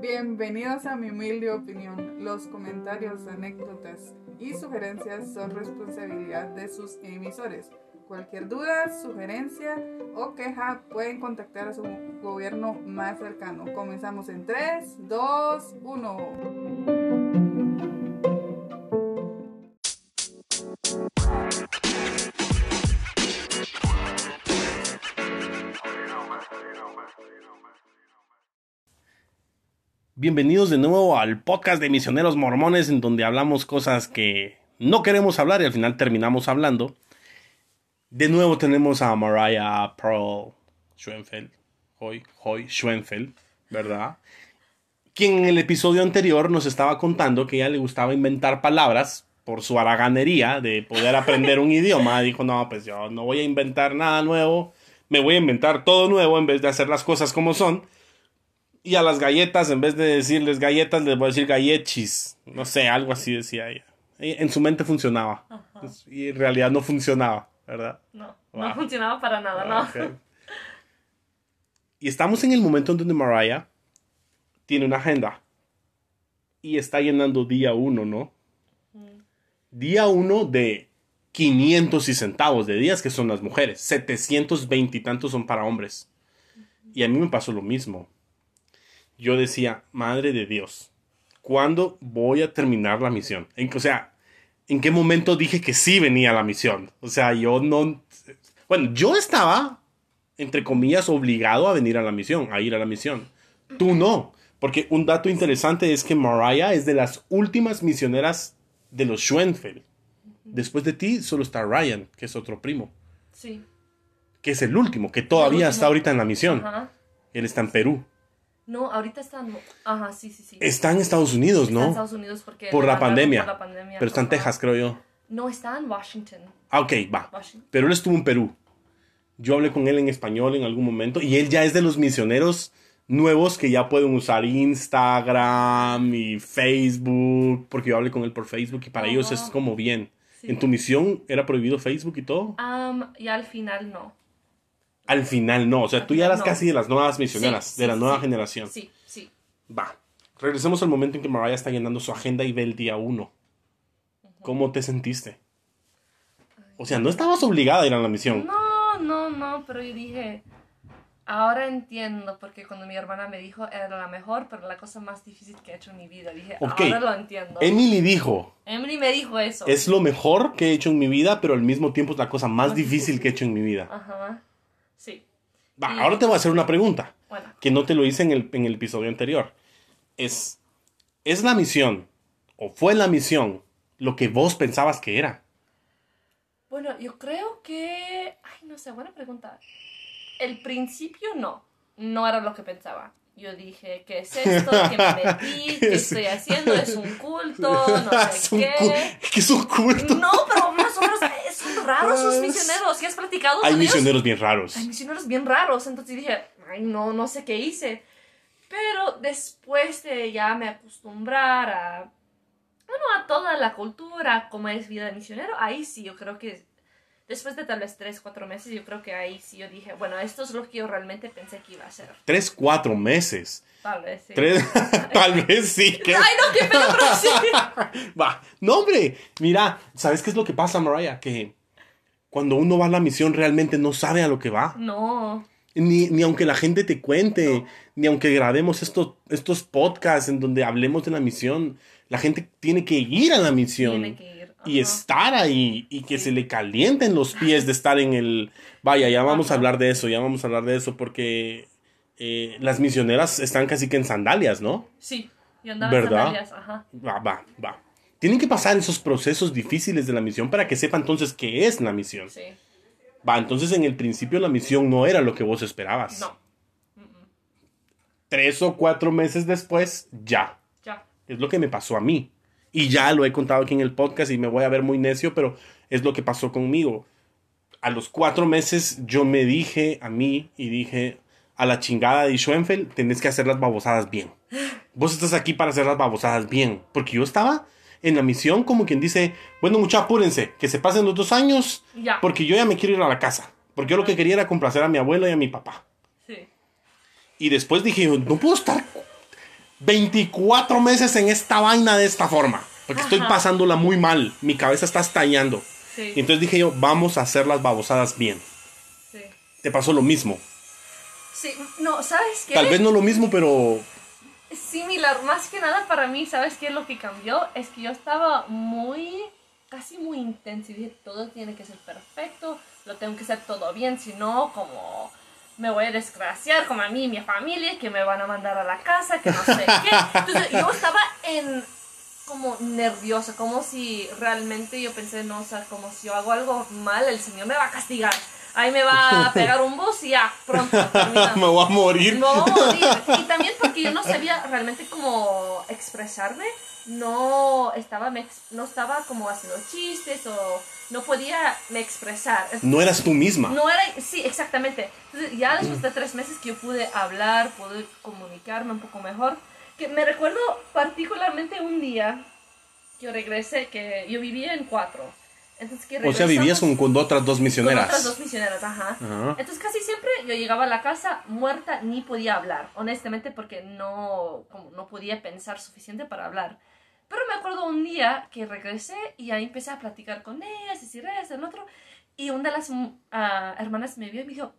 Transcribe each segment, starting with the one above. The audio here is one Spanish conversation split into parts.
Bienvenidos a mi humilde opinión. Los comentarios, anécdotas y sugerencias son responsabilidad de sus emisores. Cualquier duda, sugerencia o queja pueden contactar a su gobierno más cercano. Comenzamos en 3, 2, 1. Bienvenidos de nuevo al podcast de Misioneros Mormones, en donde hablamos cosas que no queremos hablar y al final terminamos hablando. De nuevo tenemos a Mariah Pearl Schoenfeld, Hoy, Hoy Schoenfeld, ¿verdad? Quien en el episodio anterior nos estaba contando que ella le gustaba inventar palabras por su haraganería de poder aprender un idioma. Dijo, no, pues yo no voy a inventar nada nuevo, me voy a inventar todo nuevo en vez de hacer las cosas como son. Y a las galletas, en vez de decirles galletas, les voy a decir gallechis. No sé, algo así decía ella. En su mente funcionaba. Y en realidad no funcionaba, ¿verdad? No, no funcionaba para nada, no. Okay. Y estamos en el momento en donde Mariah tiene una agenda. Y está llenando día uno, ¿no? Día uno de 500 y centavos de días que son las mujeres. 720 y tantos son para hombres. Y a mí me pasó lo mismo yo decía, madre de Dios, ¿cuándo voy a terminar la misión? En, o sea, ¿en qué momento dije que sí venía la misión? O sea, yo no... Bueno, yo estaba, entre comillas, obligado a venir a la misión, a ir a la misión. Tú no, porque un dato interesante es que Mariah es de las últimas misioneras de los Schoenfeld. Después de ti solo está Ryan, que es otro primo. Sí. Que es el último, que todavía está ahorita en la misión. Ajá. Él está en Perú. No, ahorita están. Ajá, sí, sí, sí. Está en Estados Unidos, ¿no? Está en Estados Unidos porque. Por la, pandemia. por la pandemia. Pero está en Texas, creo yo. No, está en Washington. Ah, ok, va. Pero él estuvo en Perú. Yo hablé con él en español en algún momento y él ya es de los misioneros nuevos que ya pueden usar Instagram y Facebook, porque yo hablé con él por Facebook y para ellos es como bien. ¿En tu misión era prohibido Facebook y todo? Um, y al final no. Al final no, o sea, tú ya eras casi de las nuevas misioneras, sí, de la nueva sí. generación. Sí, sí. Va. Regresemos al momento en que Mariah está llenando su agenda y ve el día uno. ¿Cómo te sentiste? O sea, no estabas obligada a ir a la misión. No, no, no, pero yo dije, ahora entiendo, porque cuando mi hermana me dijo era la mejor, pero la cosa más difícil que he hecho en mi vida, dije, ahora lo entiendo. Emily dijo, Emily me dijo eso. es lo mejor que he hecho en mi vida, pero al mismo tiempo es la cosa más difícil que he hecho en mi vida. Ajá. Sí. Va, Y- ahora te voy a hacer una pregunta, Bueno, que no te lo hice en el, en el episodio anterior. Es, ¿es la misión, o fue la misión, lo que vos pensabas que era? bueno, yo creo que, ay, no sé, buena pregunta. El principio no, no era lo que pensaba. Yo dije, ¿qué es esto? ¿Qué me metí? ¿Qué Es- estoy haciendo? ¿Es un culto? No es sé un qué. ¿Qué es un culto? No, pero más raros sus misioneros. ¿Sí has platicado Hay con ellos? misioneros bien raros. Hay misioneros bien raros. Entonces dije, ay, no, no sé qué hice. Pero después de ya me acostumbrar a, bueno, a toda la cultura, como es vida de misionero, ahí sí, yo creo que después de tal vez tres, cuatro meses, yo creo que ahí sí yo dije, bueno, esto es lo que yo realmente pensé que iba a ser. Tres, cuatro meses. Tal vez sí. Tres, tal vez sí. que- Ay, no, qué pedo, pero sí. Va, no hombre, mira, ¿sabes qué es lo que pasa, Mariah? Que cuando uno va a la misión realmente no sabe a lo que va. No. Ni, ni aunque la gente te cuente, ni aunque grabemos estos, estos podcasts en donde hablemos de la misión, la gente tiene que ir a la misión. Tiene que ir. Y estar ahí y que Sí. se le calienten los pies de estar en el... Vaya, ya vamos a hablar de eso, ya vamos a hablar de eso porque eh, las misioneras están casi que en sandalias, ¿no? Sí. Yo andaba en sandalias, ajá. Va, va, va. Tienen que pasar esos procesos difíciles de la misión para que sepa entonces qué es la misión. Sí. Va, entonces en el principio la misión no era lo que vos esperabas. No. Tres o cuatro meses después, ya. Ya. Es lo que me pasó a mí. Y ya lo he contado aquí en el podcast y me voy a ver muy necio, pero es lo que pasó conmigo. A los cuatro meses yo me dije a mí y dije a la chingada de Schoenfeld, tenés que hacer las babosadas bien. Vos estás aquí para hacer las babosadas bien. Porque yo estaba en la misión como quien dice, bueno muchachos, apúrense, que se pasen los dos años, Ya. porque yo ya me quiero ir a la casa. Porque yo lo que quería era complacer a mi abuelo y a mi papá. Sí. Y después dije, no puedo estar 24 meses en esta vaina de esta forma. Porque estoy pasándola muy mal. Mi cabeza está estallando. Sí. Y entonces dije yo, vamos a hacer las babosadas bien. sí. Te pasó lo mismo. Sí, no, ¿sabes qué? Tal vez no lo mismo, pero Similar, más que nada para mí, ¿sabes qué? Lo que cambió es que yo estaba muy, casi muy intensa y dije, todo tiene que ser perfecto, lo tengo que hacer todo bien, si no, como me voy a desgraciar como a mí y mi familia, que me van a mandar a la casa, que no sé qué. Entonces yo estaba en como nerviosa, como si realmente yo pensé, no, o sea, como si yo hago algo mal, el Señor me va a castigar. Ahí me va a pegar un bus y ya, pronto, me voy a morir. A. Y también porque yo no sabía realmente cómo expresarme, no estaba, me no estaba como haciendo chistes o no podía me expresar. No eras tú misma. No era, sí, exactamente. Entonces, ya después de tres meses que yo pude hablar, pude comunicarme un poco mejor, que me recuerdo particularmente un día que yo regresé, que yo vivía en cuatro. Entonces, que o sea, vivías con, con otras dos con misioneras. otras dos misioneras, ajá. Ajá. Entonces casi siempre yo llegaba a la casa muerta, ni podía hablar, honestamente, porque no, como no podía pensar suficiente para hablar. Pero me acuerdo un día que regresé y ahí empecé a platicar con ellas, decir esto, el otro, y una de las ah, hermanas me vio y me dijo,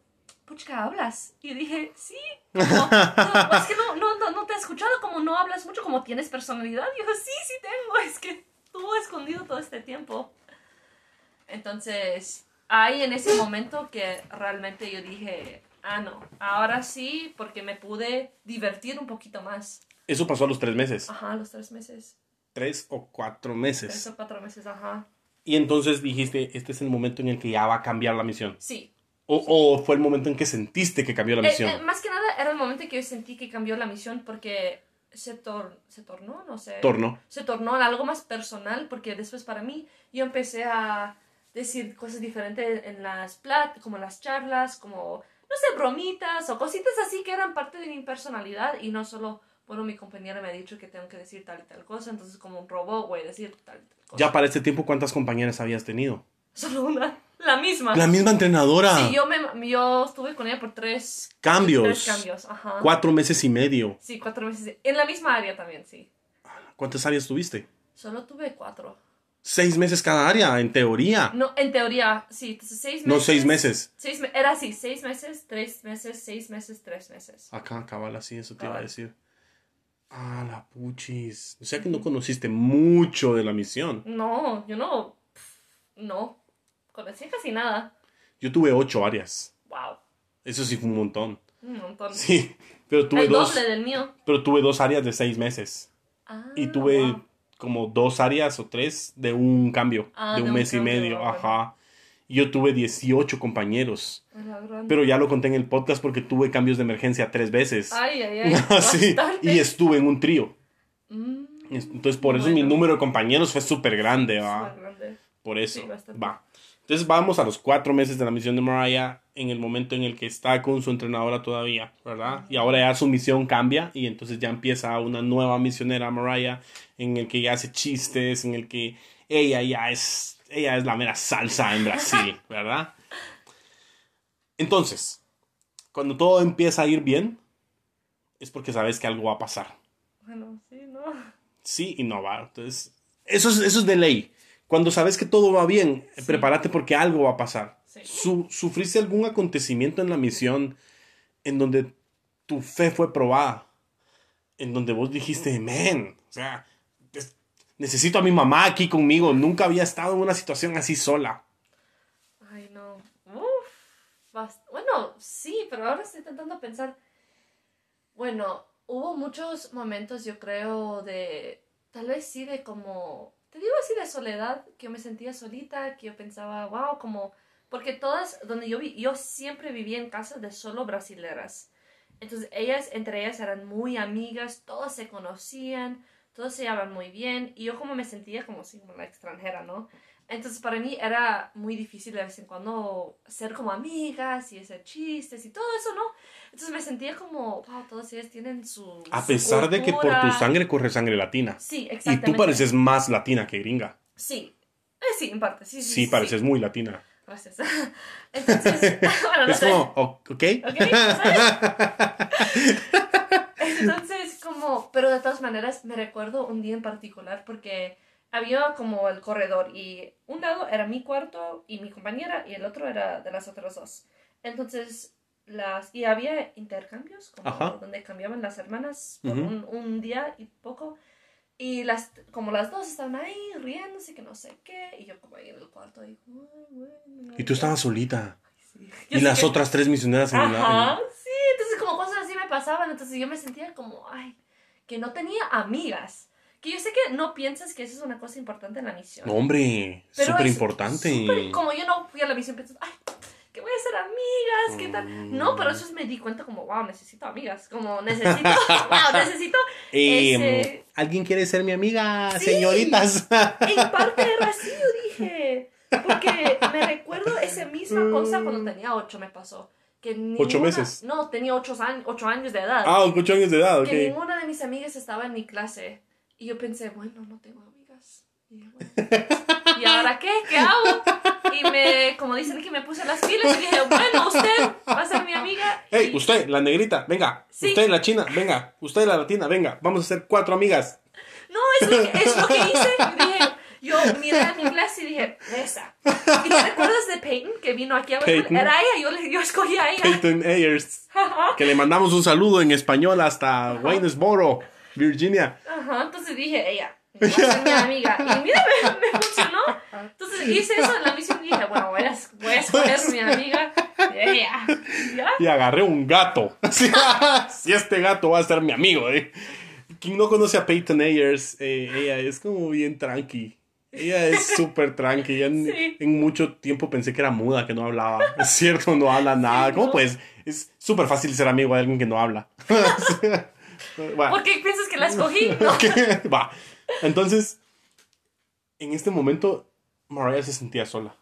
Puchka, ¿hablas? Y yo dije, sí. "No, es que no, no, no, no te he escuchado, como no hablas mucho, como tienes personalidad. Y yo, sí, sí tengo, es que estuvo escondido todo este tiempo. Entonces, ahí en ese momento que realmente yo dije, ah, no, ahora sí, porque me pude divertir un poquito más. Eso pasó a los tres meses. Ajá, los tres meses. Tres o cuatro Tres meses. o cuatro meses, ajá. Y entonces dijiste, este es el momento en el que ya va a cambiar la misión. Sí. O, o fue el momento en que sentiste que cambió la Eh, misión. eh, más que nada era el momento que yo sentí que cambió la misión porque se, tor se tornó, no sé. Torno. se tornó en algo más personal porque después para mí yo empecé a decir cosas diferentes en las plat como las charlas, como, no sé, bromitas o cositas así que eran parte de mi personalidad y no solo, bueno, mi compañera me ha dicho que tengo que decir tal y tal cosa, entonces como un robot voy a decir tal y tal cosa. Ya para este tiempo, ¿cuántas compañeras habías tenido? Solo una, la misma. La misma entrenadora. Sí, yo, me, yo estuve con ella por tres Cambios. Tres cambios, ajá. Cuatro meses y medio. Sí, cuatro meses. En la misma área también, sí. ¿Cuántas áreas tuviste? Solo tuve cuatro. Seis meses cada área, en teoría. No, en teoría, sí. Entonces, seis meses. No, seis meses. Seis era así, seis meses, tres meses, seis meses, tres meses. Acá, cabal, así, eso te iba a Cabal. decir. Ah, la puchis. O sea que no conociste mucho de la misión. No, yo no. No. Conocí casi nada. Yo tuve ocho áreas. Wow. Eso sí fue un montón. Un montón. Sí, pero tuve El dos. doble del mío. Pero tuve dos áreas de seis meses. Ah, Y tuve wow. Como dos áreas o tres de un cambio, Ah, de un de un mes y medio. ah, bueno. Ajá. Yo tuve 18 compañeros. A la gran- Pero ya lo conté en el podcast porque tuve cambios de emergencia tres veces. Ay, ay, ay. Sí, y estuve en un trío. Mm, Entonces, por eso mi número de compañeros fue súper grande, ¿va? súper grande. Por eso. Sí. Va. Entonces, vamos a los cuatro meses de la misión de Mariah en el momento en el que está con su entrenadora todavía, ¿verdad? Y ahora ya su misión cambia y entonces ya empieza una nueva misionera Mariah en el que ya hace chistes, en el que ella ya es, ella es la mera salsa en Brasil, ¿verdad? Entonces, cuando todo empieza a ir bien, es porque sabes que algo va a pasar. Bueno, sí, ¿no? Sí y no va. Entonces, eso es, eso es de ley. Cuando sabes que todo va bien, Sí. prepárate porque algo va a pasar. Sí. Su- ¿Sufriste algún acontecimiento en la misión en donde tu fe fue probada? En donde vos dijiste, men, o sea, es- necesito a mi mamá aquí conmigo. Nunca había estado en una situación así sola. Ay, no. Uf. Bueno, sí, pero ahora estoy intentando pensar. Bueno, hubo muchos momentos, yo creo, de. Tal vez sí, de como. Te digo así de soledad, que yo me sentía solita, que yo pensaba, wow, como. Porque todas, donde yo vi, yo siempre vivía en casas de solo brasileras. Entonces, ellas, entre ellas, eran muy amigas, todas se conocían, todos se llevaban muy bien, y yo como me sentía como si como la extranjera, ¿no? Entonces para mí era muy difícil de vez en cuando ser como amigas y hacer chistes y todo eso, ¿no? Entonces me sentía como, wow, todas ellas tienen su... A su pesar de que por tu sangre corre sangre latina. Sí, Y exactamente. tú pareces más latina que gringa. Sí, Eh, sí, en parte, sí, sí. Sí, pareces muy latina. Gracias. Entonces, bueno, no es sé. como, ¿ok? ¿Ok? ¿sabes? Entonces, como, pero de todas maneras me recuerdo un día en particular porque había como el corredor y un lado era mi cuarto y mi compañera y el otro era de las otras dos. Entonces, las, y había intercambios como Ajá. donde cambiaban las hermanas por Ujú. un, un día y poco. Y las, como las dos estaban ahí riéndose que no sé qué, y yo como ahí en el cuarto, y, "Ay, bueno, Y tú estabas solita. Sí. Y las que- otras tres misioneras en el Ajá, sí, entonces como cosas así me pasaban, entonces yo me sentía como, ay, que no tenía amigas. Que yo sé que no piensas que eso es una cosa importante en la misión. No, hombre, súper importante. como yo no fui a la misión pensando, ay, que voy a ser amigas, ¿qué tal? Mm. No, pero eso me di cuenta como, wow, necesito amigas, como necesito, wow, necesito, Eh, ese- ¿Alguien quiere ser mi amiga, Sí. señoritas? en parte era así, yo dije, porque me recuerdo esa misma cosa cuando tenía ocho me pasó. Que ¿Ocho ninguna- meses? No, tenía ocho años, ocho años de edad. ah, ocho años de edad, ok. que ninguna de mis amigas estaba en mi clase. Y yo pensé, bueno, no tengo amigas. Y, bueno, ¿y ahora qué? ¿Qué hago? Y me, como dicen que me puse las pilas y dije, bueno, usted va a ser mi amiga. Hey, Y- usted, la negrita, venga. Sí. Usted, la china, venga. Usted, la latina, venga. Vamos a ser cuatro amigas. No, es lo, que, es lo que hice. Yo dije, yo miré a mi clase y dije, esa. ¿Y te recuerdas de Peyton que vino aquí a ver? Era ella, yo, le- yo escogí a ella. Peyton Ayers. Que le mandamos un saludo en español hasta Waynesboro, Virginia. Ajá, entonces dije, ella, va a ser mi amiga. Y mira, me, me funcionó. Entonces hice eso en la misión y dije, bueno, voy a, voy a escoger mi amiga. Y ella. ¿Ya? Y agarré un gato. Si este gato va a ser mi amigo. ¿eh? Quien no conoce a Peyton Ayers, eh, ella es como bien tranqui. Ella es súper tranqui. Ella en, Sí. en mucho tiempo pensé que era muda, que no hablaba. Es cierto, no habla nada. ¿Cómo ¿no? pues? Es súper fácil ser amigo de alguien que no habla. ¿Por qué piensas que la escogí? No. Va. Entonces, en este momento, Mariah se sentía sola.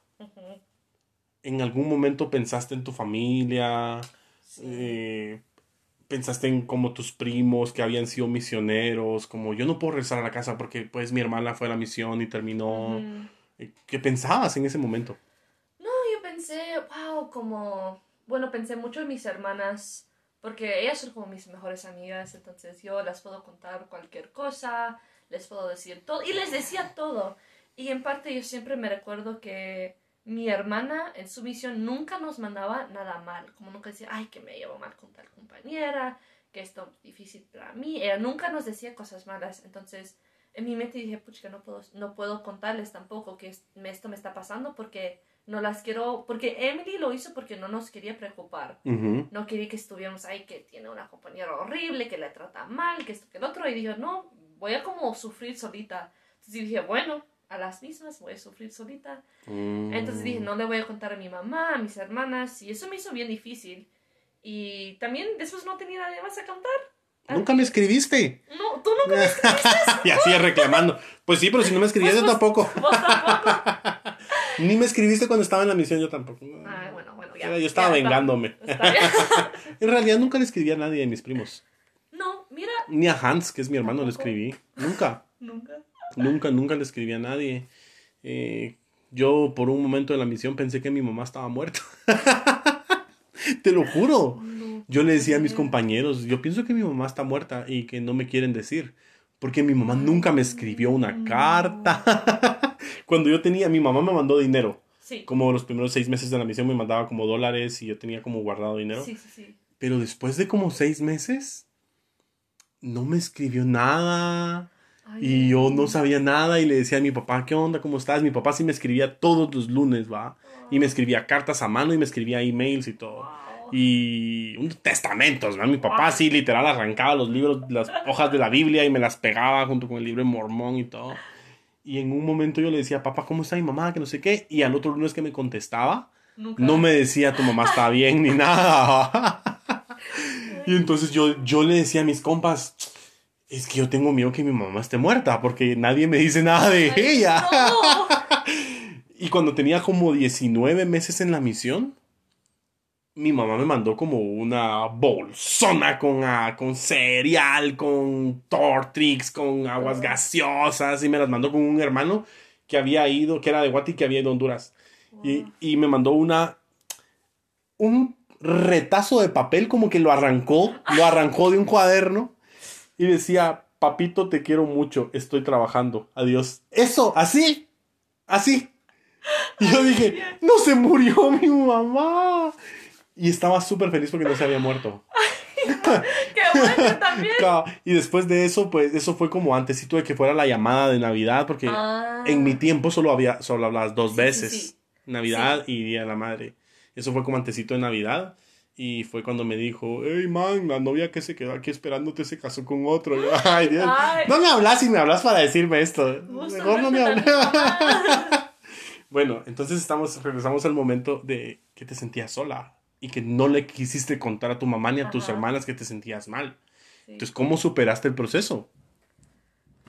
¿En algún momento pensaste en tu familia? Eh, pensaste en como tus primos que habían sido misioneros, como yo no puedo regresar a la casa porque pues mi hermana fue a la misión y terminó. Eh, ¿Qué pensabas en ese momento? No, yo pensé, wow, como, bueno, pensé mucho en mis hermanas, porque ellas son como mis mejores amigas, entonces yo las puedo contar cualquier cosa, les puedo decir todo, y les decía todo. Y en parte yo siempre me recuerdo que mi hermana en su misión nunca nos mandaba nada mal, como nunca decía, ay, que me llevo mal con tal compañera, que esto es difícil para mí, ella nunca nos decía cosas malas, entonces en mi mente dije, pucha, no puedo, no puedo contarles tampoco que esto me está pasando porque no las quiero, porque Emily lo hizo porque no nos quería preocupar. Ujú. No quería que estuviéramos ahí, que tiene una compañera horrible, que le trata mal, que esto, que el otro. Y dijo, no, voy a como sufrir solita. Entonces dije, bueno, a las mismas voy a sufrir solita. Mm. Entonces dije, no le voy a contar a mi mamá, a mis hermanas. Y eso me hizo bien difícil. Y también después no tenía nadie más a contar. Nunca me escribiste. No, tú nunca me y así reclamando. Pues sí, pero si no me escribías yo Pues, tampoco. Vos tampoco. Ni me escribiste cuando estaba en la misión yo tampoco. Ay, bueno, bueno, ya. Yo estaba ya, vengándome. está. En realidad nunca le escribí a nadie de mis primos. No, mira, Ni a Hans, que es mi hermano, le escribí. Nunca, nunca. nunca, nunca le escribí a nadie. Eh, yo por un momento de la misión pensé que mi mamá estaba muerta. Te lo juro. No. Yo le decía a mis compañeros, yo pienso que mi mamá está muerta y que no me quieren decir. Porque mi mamá nunca me escribió una carta. Cuando yo tenía, mi mamá me mandó dinero. Sí. Como los primeros seis meses de la misión me mandaba como dólares y yo tenía como guardado dinero. Sí, sí, sí. Pero después de como seis meses, no me escribió nada. Ay, Y yo no sabía nada y le decía a mi papá, ¿qué onda? ¿Cómo estás? Mi papá sí me escribía todos los lunes, ¿va? Y me escribía cartas a mano y me escribía emails y todo. Wow. Y un testamentos, ¿va? Mi papá sí literal arrancaba los libros, las hojas de la Biblia y me las pegaba junto con el libro de Mormón y todo. Y en un momento yo le decía, papá, ¿cómo está mi mamá? Que no sé qué. Y al otro lunes que me contestaba, Nunca. no me decía tu mamá está bien ni nada. y entonces yo, yo le decía a mis compas, es que yo tengo miedo que mi mamá esté muerta porque nadie me dice nada de Ay, ella. no. Y cuando tenía como 19 meses en la misión, mi mamá me mandó como una bolsona con, ah, con cereal, con Tortrix, con aguas gaseosas, y me las mandó con un hermano que había ido, que era de Guati, que había ido a Honduras. Y, y me mandó una, un retazo de papel, como que lo arrancó, lo arrancó de un cuaderno, y decía, papito, te quiero mucho, estoy trabajando, adiós. Eso, así, así. Y yo dije, no se murió mi mamá. Y estaba súper feliz porque no se había muerto. ¡Qué bueno también! Claro, Y después de eso, pues eso fue como antesito de que fuera la llamada de Navidad, porque Ah. en mi tiempo solo había, solo hablabas dos Sí, sí, veces. sí. Navidad y Día de la Madre. Eso fue como antesito de Navidad. Y fue cuando me dijo, hey man, la novia que se quedó aquí esperándote se casó con otro. Yo, Ay, Dios. Ay. No me hablas y me hablas para decirme esto. Mejor no me hablas. Bueno, entonces estamos, regresamos al momento de que te sentías sola y que no le quisiste contar a tu mamá ni a tus hermanas que te sentías mal. Sí. Entonces, ¿cómo superaste el proceso?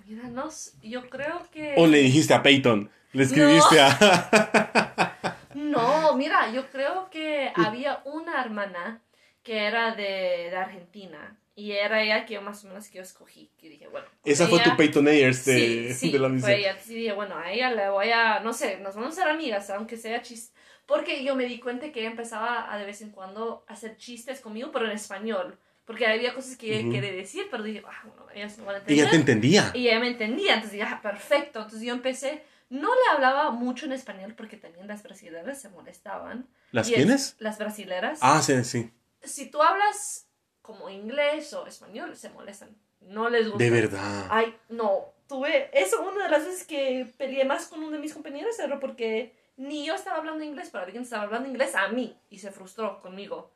Mira, no, yo creo que... ¿O le dijiste a Peyton? ¿Le escribiste a...? No, mira, yo creo que había una hermana que era de, de Argentina y era ella que yo más o menos que yo escogí. Que dije, bueno. Esa fue tu Peyton Ayers de, sí, sí, de la fue misión. ella. Sí, dije, bueno, a ella le voy a, no sé, nos vamos a ser amigas, aunque sea chiste. Porque yo me di cuenta que ella empezaba a de vez en cuando a hacer chistes conmigo, pero en español. Porque había cosas que ella Ujú. quería decir, pero dije, ah, bueno, ellas no van a entender. Ella te entendía. Y ella me entendía, entonces dije, ah, perfecto. Entonces yo empecé, no le hablaba mucho en español porque también las brasileras se molestaban. ¿Las Y es- tienes? Las brasileras. Ah, sí, sí. Si tú hablas como inglés o español, se molestan. No les gusta. De verdad. Ay, no. Tuve eso una de las veces que peleé más con uno de mis compañeros era porque ni yo estaba hablando inglés, pero alguien estaba hablando inglés a mí y se frustró conmigo.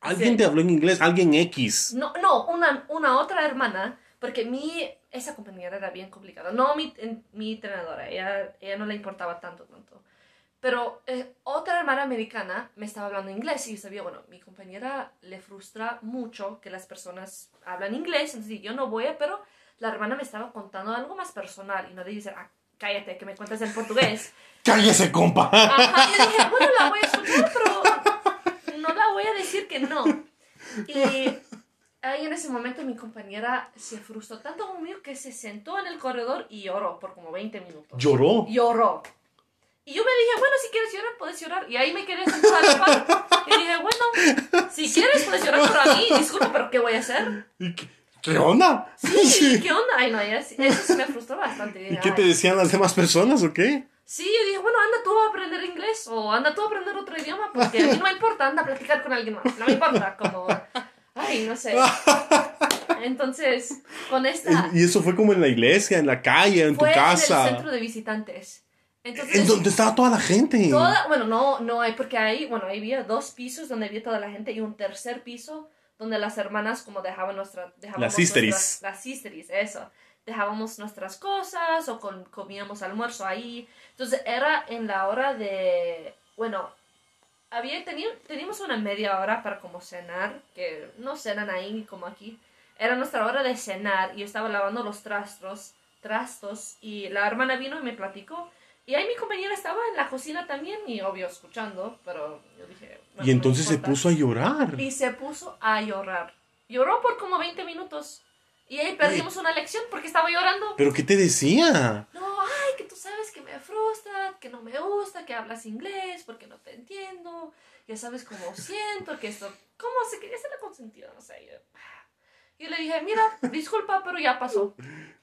Alguien te habló en inglés, alguien X. No, no, una, una otra hermana, porque mi, esa compañera era bien complicada. No mi, mi entrenadora, ella, ella no le importaba tanto, tanto. Pero eh, otra hermana americana me estaba hablando inglés y yo sabía, bueno, mi compañera le frustra mucho que las personas hablan inglés, entonces yo no voy a, pero la hermana me estaba contando algo más personal y no le dice, ah, cállate, que me cuentas en portugués. ¡Cállese, compa! Ajá, yo dije, bueno, la voy a escuchar, pero no la voy a decir que no. Y ahí en ese momento mi compañera se frustró tanto conmigo que se sentó en el corredor y lloró por como 20 minutos. Lloró. Lloró. Y yo me dije, bueno, si quieres llorar, puedes llorar. Y ahí me quedé sentada al par. Y dije, bueno, si quieres, puedes llorar por mí. Disculpa, pero ¿qué voy a hacer? ¿Y qué, qué onda? Sí, ¿qué onda? Ay, no, sí, eso sí me frustró bastante. ¿Y qué te decían las demás personas o qué? Sí, yo dije, bueno, anda tú a aprender inglés o anda tú a aprender otro idioma porque a mí no me importa, anda a platicar con alguien más. No me importa, como, ay, no sé. Entonces, con esta... Y eso fue como en la iglesia, en la calle, en Fue tu en el casa. centro de visitantes. Entonces, En donde estaba toda la gente. toda, bueno, no, no hay, porque ahí, bueno, ahí había dos pisos donde había toda la gente y un tercer piso donde las hermanas como dejaban nuestra... Dejábamos Las sisteris. Las sisteris, eso. Dejábamos nuestras cosas o con- comíamos almuerzo ahí. Entonces era en la hora de, bueno, había teni- teníamos una media hora para como cenar, que no cenan ahí como aquí. Era nuestra hora de cenar y yo estaba lavando los trastos, trastos y la hermana vino y me platicó. Y ahí mi compañera estaba en la cocina también y obvio escuchando, pero yo dije... bueno, y entonces se puso a llorar. Y se puso a llorar. Lloró por como 20 minutos. Y ahí perdimos una lección porque estaba llorando. ¿Pero qué te decía? No, ay, que tú sabes que me frustra, que no me gusta, que hablas inglés, porque no te entiendo. Ya sabes cómo siento, que esto... ¿Cómo se quería ser la consentida? No sé. Yo, yo le dije, mira, disculpa, pero ya pasó.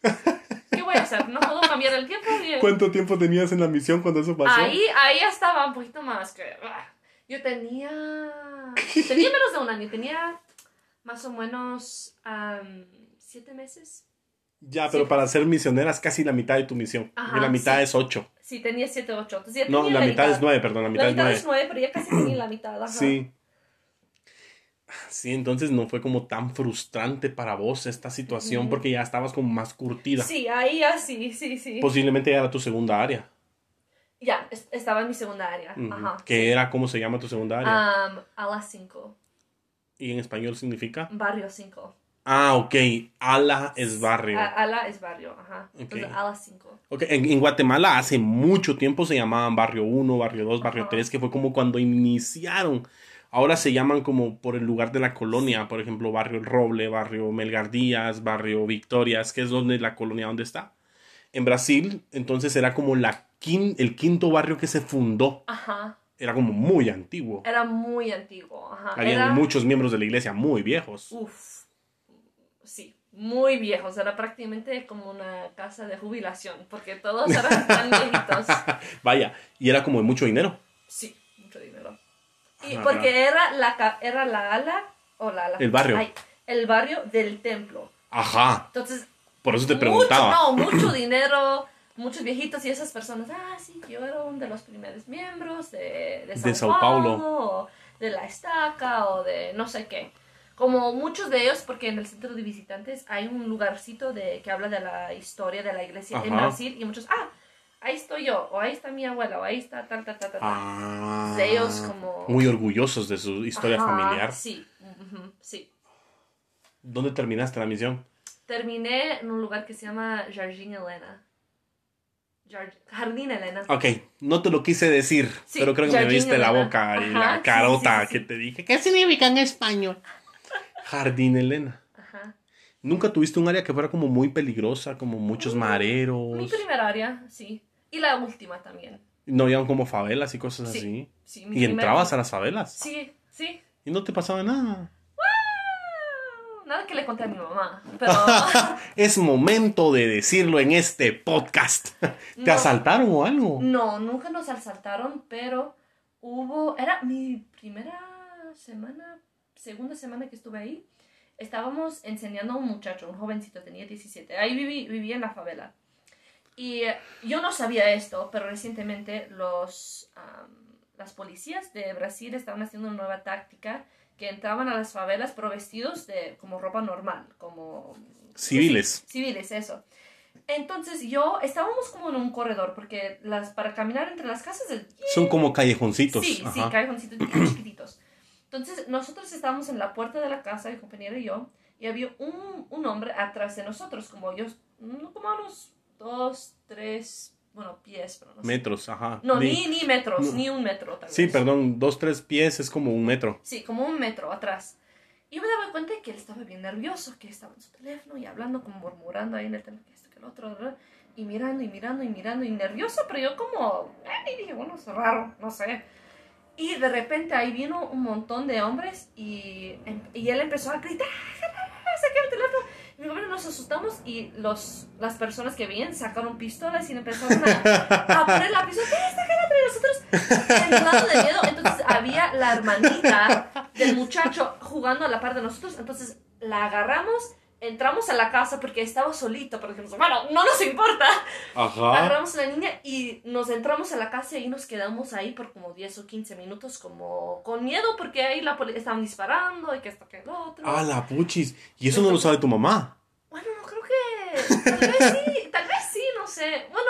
¿Qué voy a hacer? No puedo cambiar el tiempo. Y- ¿Cuánto tiempo tenías en la misión cuando eso pasó? Ahí, ahí estaba un poquito más que... ah. Yo tenía... Tenía menos de un año. Tenía más o menos am, siete meses. Ya, pero Sí. para ser misioneras casi la mitad de tu misión. Ajá, y la mitad sí. es ocho. Sí, tenía siete, ocho. Entonces ya No, tenía la mitad es nueve, perdón, la mitad, La es mitad nueve. es nueve, pero ya casi tenía la mitad. Ajá. Sí. Sí, entonces no fue como tan frustrante para vos esta situación Ujú. porque ya estabas como más curtida. Sí, ahí ya sí, sí, sí. Posiblemente ya era tu segunda área. ya, es- estaba en mi segunda área. Ujú. Ajá. Que era, ¿cómo se llama tu segunda área? Am, a las cinco. y en español significa Barrio cinco. Ah, ok. Ala es barrio. A- Ala es barrio, ajá. Ok. Entonces, Ala 5. Ok, En, en Guatemala hace mucho tiempo se llamaban Barrio 1, Barrio 2, Barrio Ajá. 3, que fue como cuando iniciaron. Ahora se llaman como por el lugar de la colonia, por ejemplo, Barrio El Roble, Barrio Melgar Díaz, Barrio Victorias, que es donde la colonia donde está. En Brasil, entonces era como la quin- el quinto barrio que se fundó. Ajá. Era como muy antiguo. Era muy antiguo, ajá. Habían Era, muchos miembros de la iglesia muy viejos. Uf. Sí, muy viejos. Era prácticamente como una casa de jubilación, porque todos eran tan viejitos. Vaya, y era como de mucho dinero. Sí. Y Ajá. porque era la, era la ala, o la ala. El barrio. Ay, el barrio del templo. Ajá, Entonces, por eso te preguntaba. Mucho, no, mucho dinero, muchos viejitos y esas personas, ah, sí, yo era uno de los primeros miembros de, de Sao, De Sao Paulo. o de La Estaca, o de no sé qué. Como muchos de ellos, porque en el centro de visitantes hay un lugarcito de, que habla de la historia de la iglesia en Ajá. Brasil, y muchos, ah, ahí estoy yo, o ahí está mi abuela, o ahí está tal, tal, tal, tal. Ah, De ellos como- Muy orgullosos de su historia Ajá, familiar. Sí, sí. ¿Dónde terminaste la misión? Terminé en un lugar que se llama Jardim Elena. Jar- Jardín Elena. Ok, no te lo quise decir, Sí, pero creo que me Jardín viste la boca y Ajá, la carota sí, sí, sí. que te dije. ¿Qué significa en español? Jardín Elena. Ajá. ¿Nunca tuviste un área que fuera como muy peligrosa, como muchos Mm, mareros? Mi primer área, sí. Y la última también. ¿No habían como favelas y cosas Sí, así? Sí, ¿Y primer- entrabas a las favelas? Sí, sí. ¿Y no te pasaba nada? Nada que le conté a mi mamá. Pero. Es momento de decirlo en este podcast. ¿Te No. asaltaron o algo? no, nunca nos asaltaron, pero hubo. Era mi primera semana, segunda semana que estuve ahí. Estábamos enseñando a un muchacho, un jovencito, tenía 17. Ahí viví, vivía en la favela. Y eh, yo no sabía esto, pero recientemente los, am, las policías de Brasil estaban haciendo una nueva táctica que entraban a las favelas pero vestidos de como ropa normal, como... Civiles. Sí, civiles, eso. Entonces yo, estábamos como en un corredor, porque las, para caminar entre las casas Son como callejoncitos. Sí, sí, Ajá. callejoncitos bien chiquititos. Entonces, nosotros estábamos en la puerta de la casa, mi compañero y yo, y había un, un hombre atrás de nosotros, como yo, como a unos dos, tres, bueno, pies, pero no sé. Metros, ajá. No, ni, ni metros, no. ni un metro tal Sí, vez. perdón, dos, tres pies es como un metro. Sí, como un metro atrás. Y me daba cuenta que él estaba bien nervioso, que estaba en su teléfono y hablando, como murmurando ahí en el teléfono, que esto, que el otro, ¿verdad? y mirando y mirando y mirando y nervioso, pero yo como, eh, y dije, bueno, es raro, no sé. Y de repente ahí vino un montón de hombres y, em- y él empezó a gritar, saqué el teléfono. Mi compañero nos asustamos y los, las personas que veían sacaron pistolas y empezaron a, a poner la pistola, ¿qué está entre nosotros? Temblando de miedo. Entonces había la hermanita del muchacho jugando a la par de nosotros. Entonces la agarramos, entramos a la casa porque estaba solito, pero dijimos, bueno, no nos importa. Ajá. Agarramos a la niña y nos entramos a la casa y nos quedamos ahí por como 10 o 15 minutos como con miedo porque ahí la estaban disparando y que esto que el otro. Ah, la puchis. Y eso no lo sabe tu mamá. Bueno, creo que tal vez sí, tal vez sí, no sé. Bueno,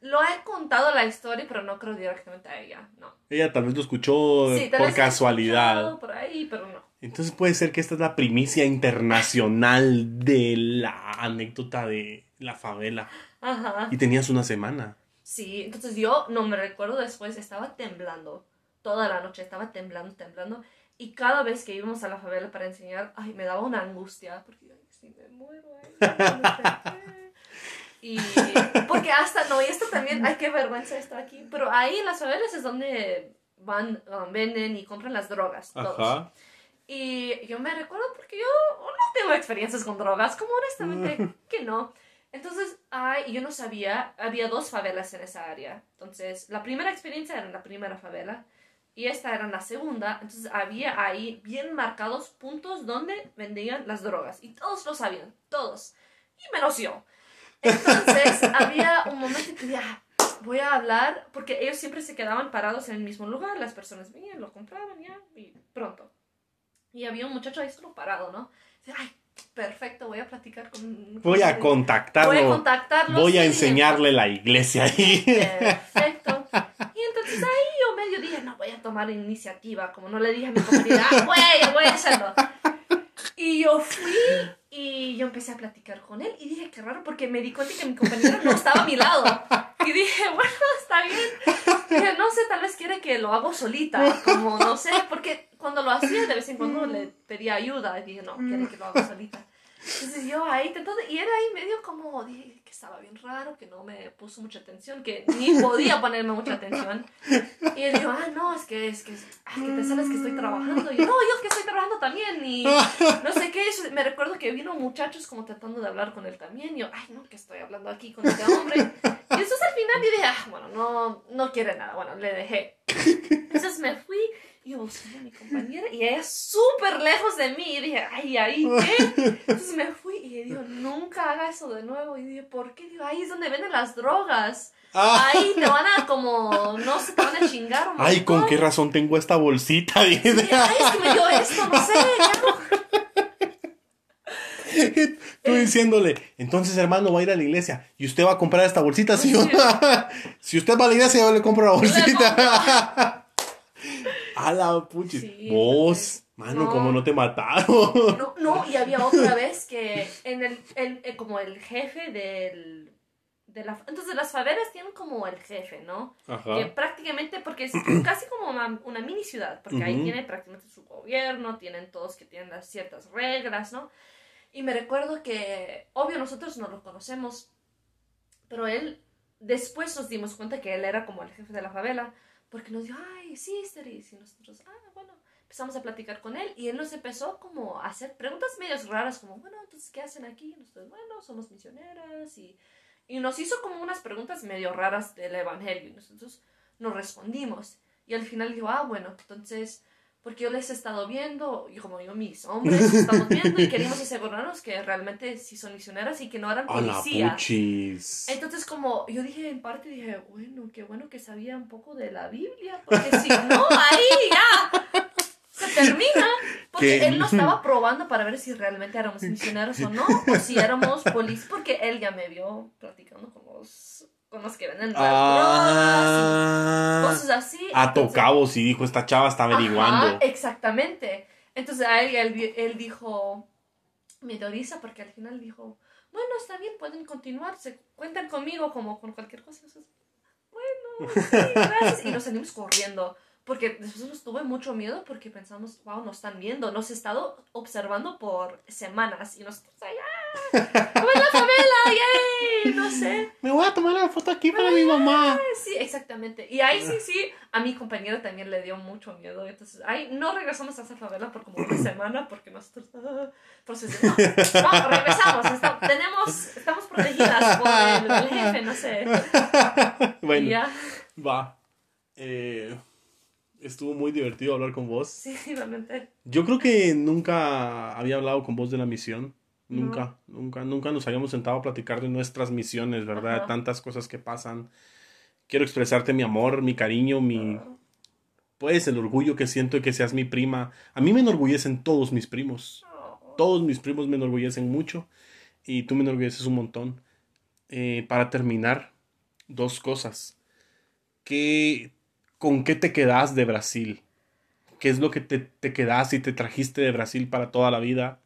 lo he contado la historia, pero no creo directamente a ella, no. Ella tal vez lo escuchó Sí, tal por casualidad. escuchado Por ahí, pero no. Entonces puede ser que esta es la primicia internacional de la anécdota de la favela. Ajá. Y tenías una semana. Sí, entonces yo no me recuerdo después, estaba temblando. Toda la noche estaba temblando, temblando. Y cada vez que íbamos a la favela para enseñar, ay, me daba una angustia. Porque, ay, si me muero no qué. Y porque hasta, no, y esto también, ay, qué vergüenza está aquí. Pero ahí en las favelas es donde van, um, venden y compran las drogas. Todos. Y yo me recuerdo porque yo no tengo experiencias con drogas, como honestamente que no. Entonces, ay, yo no sabía, había dos favelas en esa área. Entonces, la primera experiencia era en la primera favela y esta era en la segunda. Entonces, había ahí bien marcados puntos donde vendían las drogas y todos lo sabían, todos. Y menos yo. Entonces, había un momento en que dije, "Ah, voy a hablar, porque ellos siempre se quedaban parados en el mismo lugar, las personas venían, lo compraban ya, y pronto. Y había un muchacho ahí solo parado, ¿no? Dice, ay, perfecto, voy a platicar con... Voy a con- contactarlo. Voy a contactarlo. Voy a sí, enseñarle la iglesia ahí. Perfecto. Y entonces ahí yo medio dije, no voy a tomar iniciativa, como no le dije a mi compañera, ah, voy, voy a hacerlo. Y Y yo fui y yo empecé a platicar con él y dije, qué raro, porque me di cuenta que mi compañero no estaba a mi lado. Y dije, bueno, está bien. Dije, no sé, tal vez quiere que lo hago solita, como no sé, porque cuando lo hacía de vez en cuando le pedía ayuda y dije, no, quiere que lo haga solita. Entonces yo ahí todo y era ahí medio como, dije que estaba bien raro, que no me puso mucha atención, que ni podía ponerme mucha atención. Y él dijo, ah, no, es que, es que, ah, que te sabes que estoy trabajando. Y yo, no, yo que estoy trabajando también. Y no sé qué, eso, me recuerdo que vino muchachos como tratando de hablar con él también. Y yo, ay, no, que estoy hablando aquí con este hombre. Y entonces al final dije, ah, bueno, no, no quiere nada. Bueno, le dejé. Entonces me fui y yo a mi compañera y ella súper lejos de mí. Y dije, ay, ahí, ¿qué? Entonces me fui y le digo, nunca haga eso de nuevo. Y dije, ¿por qué? Digo, ahí es donde venden las drogas. Ah. Ahí te van a como, no sé, te van a chingar. un Ay, ¿con montón". qué razón tengo esta bolsita? Y, Dice. ay, es que me dio esto, no sé. ya no- Tú diciéndole, entonces hermano va a ir a la iglesia y usted va a comprar esta bolsita. Si, yo- si usted va a la iglesia, yo le compro la bolsita. A la puchi. Sí, Vos, mano, No. como no te mataron. No, no, y había otra vez que en el, el- el- como el jefe del, de la... Entonces las favelas tienen como el jefe, ¿no? Que Ajá. prácticamente, porque es casi como una, una mini ciudad, porque ahí Ujú. tiene prácticamente su gobierno, tienen todos que tienen las ciertas reglas, ¿no? Y me recuerdo que, obvio, nosotros no lo conocemos, pero él, después nos dimos cuenta que él era como el jefe de la favela, porque nos dijo, ay, sí, Esteris, y nosotros, ah, bueno, empezamos a platicar con él, y él nos empezó como a hacer preguntas medias raras, como, bueno, entonces, ¿qué hacen aquí? Nosotros, bueno, somos misioneras, y, y nos hizo como unas preguntas medio raras del evangelio, y nosotros nos respondimos. Y al final dijo, ah, bueno, entonces, porque yo les he estado viendo, y como yo, mis hombres, estamos viendo y queríamos asegurarnos que realmente sí son misioneras y que no eran policías. Entonces, como yo dije en parte, dije, bueno, qué bueno que sabía un poco de la Biblia, porque si no, ahí ya se termina. Porque ¿Qué? él no estaba probando para ver si realmente éramos misioneros o no, o si éramos policías, porque él ya me vio platicando con los, con los que venden Ah, drogas y cosas así. a tocabos y dijo, esta chava está averiguando. Ajá, exactamente. Entonces a él, él, él dijo, me dio risa porque al final dijo, bueno, está bien, pueden continuar, se cuentan conmigo como con cualquier cosa. Entonces, bueno, sí, gracias. Y nos salimos corriendo. Porque después nos tuve mucho miedo porque pensamos, wow, nos están viendo, nos he estado observando por semanas y nosotros allá, la favela, yay, no sé. Me voy a tomar la foto aquí para mi mamá. Sí, exactamente. Y ahí sí, sí, a mi compañero también le dio mucho miedo. Entonces, ahí no regresamos a esa favela por como una semana porque nosotros... ah, entonces, no, no, regresamos. está- tenemos, estamos protegidas por el, el jefe, no sé. Bueno, ya, va. Eh, estuvo muy divertido hablar con vos. sí, realmente. Yo creo que nunca había hablado con vos de la misión. Nunca, nunca, nunca nos habíamos sentado a platicar de nuestras misiones, ¿verdad? Ajá. Tantas cosas que pasan. Quiero expresarte mi amor, mi cariño, mi... Pues el orgullo que siento de que seas mi prima. A mí me enorgullecen todos mis primos. Oh, Todos mis primos me enorgullecen mucho y tú me enorgulleces un montón. Eh, para terminar, dos cosas. ¿Qué, ¿Con qué te quedas de Brasil? ¿Qué es lo que te, te quedas y te trajiste de Brasil para toda la vida?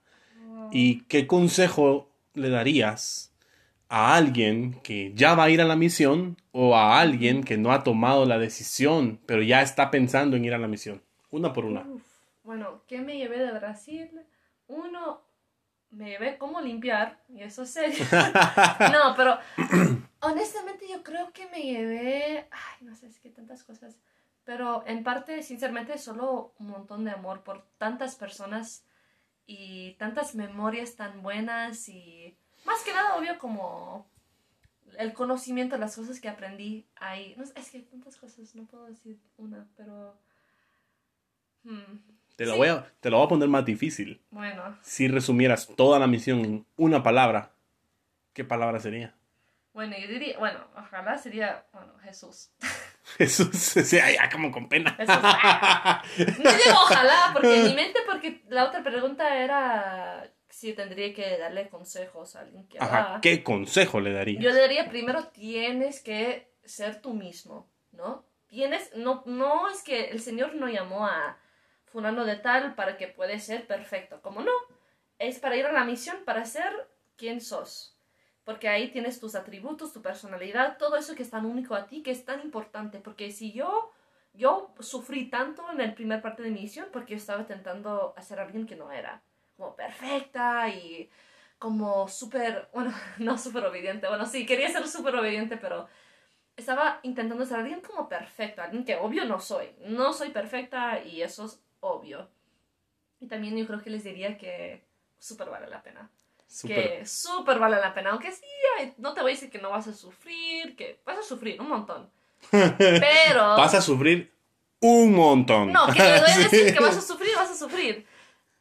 ¿Y qué consejo le darías a alguien que ya va a ir a la misión o a alguien que no ha tomado la decisión, pero ya está pensando en ir a la misión? Una por una. Uf, Bueno, ¿qué me llevé de Brasil? Uno, me llevé cómo limpiar, y eso es serio. no, pero honestamente yo creo que me llevé, ay, no sé, es que tantas cosas, pero en parte, sinceramente, solo un montón de amor por tantas personas y tantas memorias tan buenas y más que nada, obvio, como el conocimiento, las cosas que aprendí ahí. No es que tantas cosas, no puedo decir una, pero... hmm, Te lo, Sí. voy a, te lo voy a poner más difícil. Bueno, Si resumieras toda la misión en una palabra, ¿qué palabra sería? bueno, yo diría, bueno, ojalá sería, bueno, Jesús. Jesús, sea ya como con pena. Jesús. ah. No digo ojalá, porque en mi mente, porque la otra pregunta era si tendría que darle consejos a alguien que Ajá, va. ¿qué consejo le darías? Yo diría primero tienes que ser tú mismo, ¿no? Tienes, no, no es que el Señor no llamó a fulano de tal para que puede ser perfecto, como no. es para ir a la misión para ser quien sos. Porque ahí tienes tus atributos, tu personalidad, todo eso que es tan único a ti, que es tan importante. Porque si yo, yo sufrí tanto en el primer parte de mi misión porque yo estaba intentando hacer a alguien que no era. Como perfecta y como súper, bueno, no súper obediente. Bueno, sí, quería ser súper obediente, pero estaba intentando ser alguien como perfecto, alguien que obvio no soy. No soy perfecta y eso es obvio. Y también yo creo que les diría que súper vale la pena. Súper. Que súper vale la pena. Aunque sí, no te voy a decir que no vas a sufrir, que vas a sufrir un montón. Pero... Vas a sufrir un montón. No, que le voy a decir que vas a sufrir, vas a sufrir.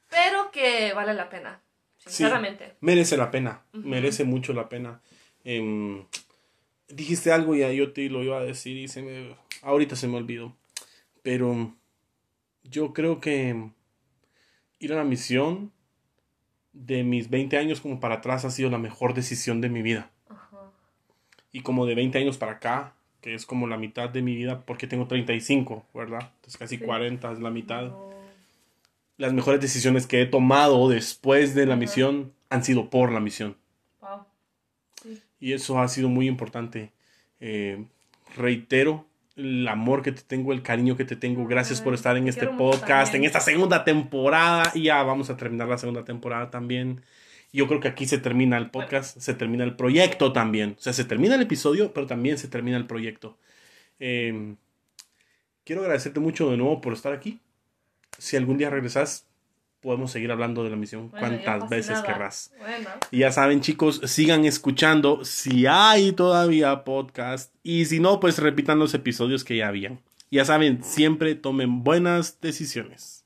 Pero que vale la pena. Sí. Sinceramente. Merece la pena, merece mucho la pena. Em, dijiste algo y yo te lo iba a decir y se me, ahorita se me olvidó. Pero yo creo que ir a la misión de mis 20 años como para atrás ha sido la mejor decisión de mi vida. Ajá. Y como de 20 años para acá, que es como la mitad de mi vida, porque tengo 35, ¿verdad? Entonces casi Sí. 40 es la mitad. No. Las mejores decisiones que he tomado después de la Ajá. misión han sido por la misión. Wow. Sí. Y eso ha sido muy importante. Eh, reitero el amor que te tengo, el cariño que te tengo. Gracias por estar en te este podcast, en esta segunda temporada. Y ya vamos a terminar la segunda temporada también. Yo creo que aquí se termina el podcast, se termina el proyecto también. O sea, se termina el episodio, pero también se termina el proyecto. Eh, quiero agradecerte mucho de nuevo por estar aquí. Si algún día regresas, podemos seguir hablando de la misión Bueno, cuantas veces querrás. Bueno. Y ya saben, chicos, sigan escuchando si hay todavía podcast. Y si no, pues repitan los episodios que ya habían. Ya saben, siempre tomen buenas decisiones.